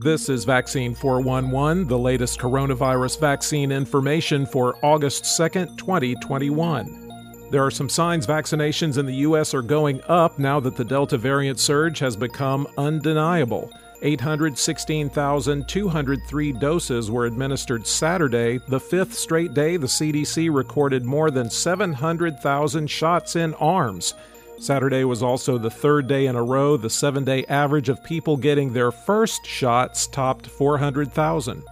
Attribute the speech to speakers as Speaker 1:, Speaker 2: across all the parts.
Speaker 1: This is Vaccine 411, the latest coronavirus vaccine information for August 2nd, 2021. There are some signs vaccinations in the U.S. are going up now that the Delta variant surge has become undeniable. 816,203 doses were administered Saturday, the fifth straight day the CDC recorded more than 700,000 shots in arms. Saturday was also the third day in a row the seven day average of people getting their first shots topped 400,000.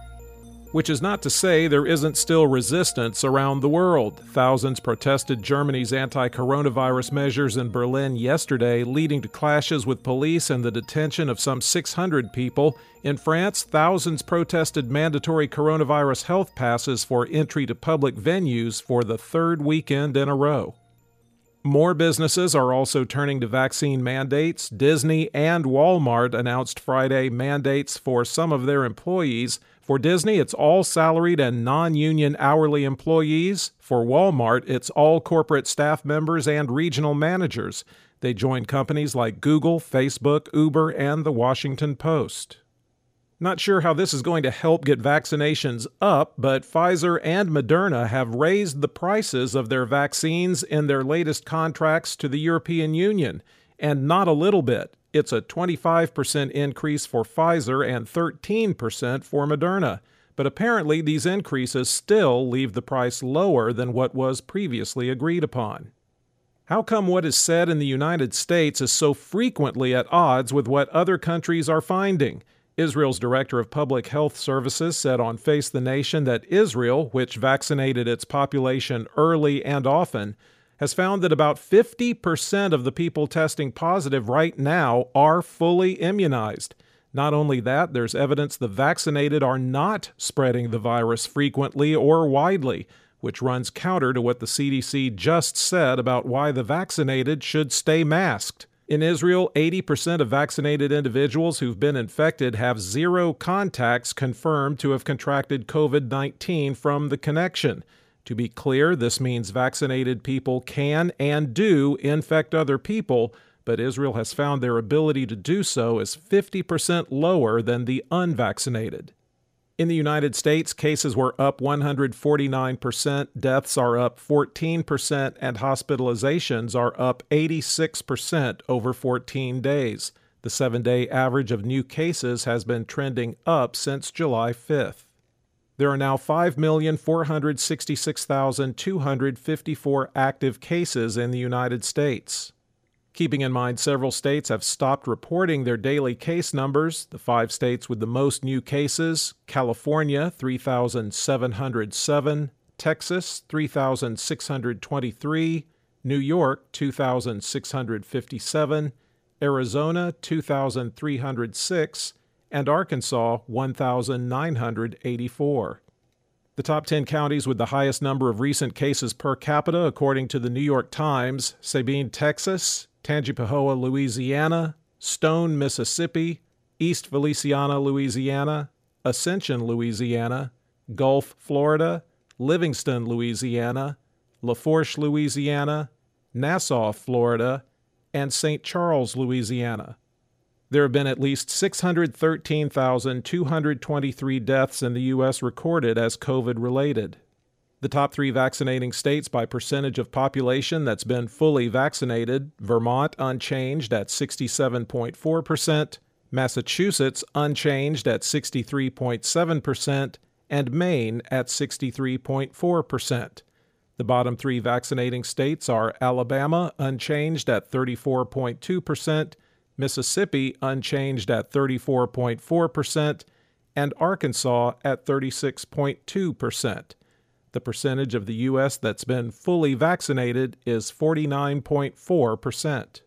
Speaker 1: Which is not to say there isn't still resistance around the world. Thousands protested Germany's anti coronavirus measures in Berlin yesterday, leading to clashes with police and the detention of some 600 people. In France, thousands protested mandatory coronavirus health passes for entry to public venues for the third weekend in a row. More businesses are also turning to vaccine mandates. Disney and Walmart announced Friday mandates for some of their employees. For Disney, it's all salaried and non union hourly employees. For Walmart, it's all corporate staff members and regional managers. They join companies like Google, Facebook, Uber, and the Washington Post. Not sure how this is going to help get vaccinations up, but Pfizer and Moderna have raised the prices of their vaccines in their latest contracts to the European Union, and not a little bit. It's a 25% increase for Pfizer and 13% for Moderna. But apparently, these increases still leave the price lower than what was previously agreed upon. How come what is said in the United States is so frequently at odds with what other countries are finding? Israel's director of public health services said on Face the Nation that Israel, which vaccinated its population early and often, has found that about 50% of the people testing positive right now are fully immunized. Not only that, there's evidence the vaccinated are not spreading the virus frequently or widely, which runs counter to what the CDC just said about why the vaccinated should stay masked. In Israel, 80% of vaccinated individuals who've been infected have zero contacts confirmed to have contracted COVID 19 from the connection. To be clear, this means vaccinated people can and do infect other people, but Israel has found their ability to do so is 50% lower than the unvaccinated. In the United States, cases were up 149%, deaths are up 14%, and hospitalizations are up 86% over 14 days. The seven day average of new cases has been trending up since July 5th. There are now 5,466,254 active cases in the United States. Keeping in mind several states have stopped reporting their daily case numbers, the five states with the most new cases California, 3,707, Texas, 3,623, New York, 2,657, Arizona, 2,306, and Arkansas, 1,984. The top 10 counties with the highest number of recent cases per capita, according to the New York Times Sabine, Texas, Tangipahoa, Louisiana, Stone, Mississippi, East Feliciana, Louisiana, Ascension, Louisiana, Gulf, Florida, Livingston, Louisiana, Lafourche, Louisiana, Nassau, Florida, and St. Charles, Louisiana. There have been at least 613,223 deaths in the U.S. recorded as COVID related. The top three vaccinating states by percentage of population that's been fully vaccinated. Vermont unchanged at 67.4%, Massachusetts unchanged at 63.7%, and Maine at 63.4%. The bottom three vaccinating states are Alabama unchanged at 34.2%, Mississippi unchanged at 34.4%, and Arkansas at 36.2%. The percentage of the U.S. that's been fully vaccinated is 49.4%.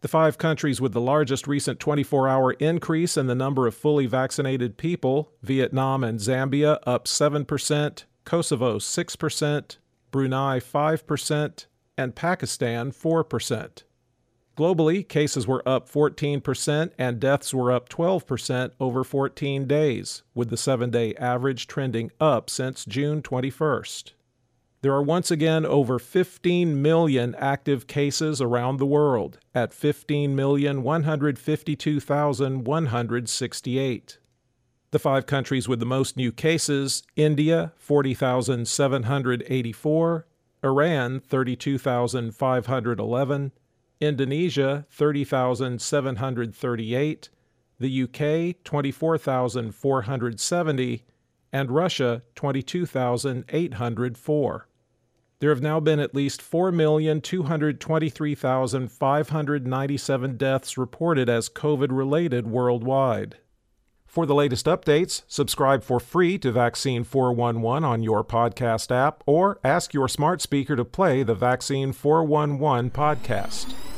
Speaker 1: The five countries with the largest recent 24 hour increase in the number of fully vaccinated people Vietnam and Zambia up 7%, Kosovo 6%, Brunei 5%, and Pakistan 4%. Globally, cases were up 14% and deaths were up 12% over 14 days, with the seven day average trending up since June 21st. There are once again over 15 million active cases around the world at 15,152,168. The five countries with the most new cases India, 40,784, Iran, 32,511, Indonesia, 30,738, the UK, 24,470, and Russia, 22,804. There have now been at least 4,223,597 deaths reported as COVID related worldwide. For the latest updates, subscribe for free to Vaccine 411 on your podcast app or ask your smart speaker to play the Vaccine 411 podcast.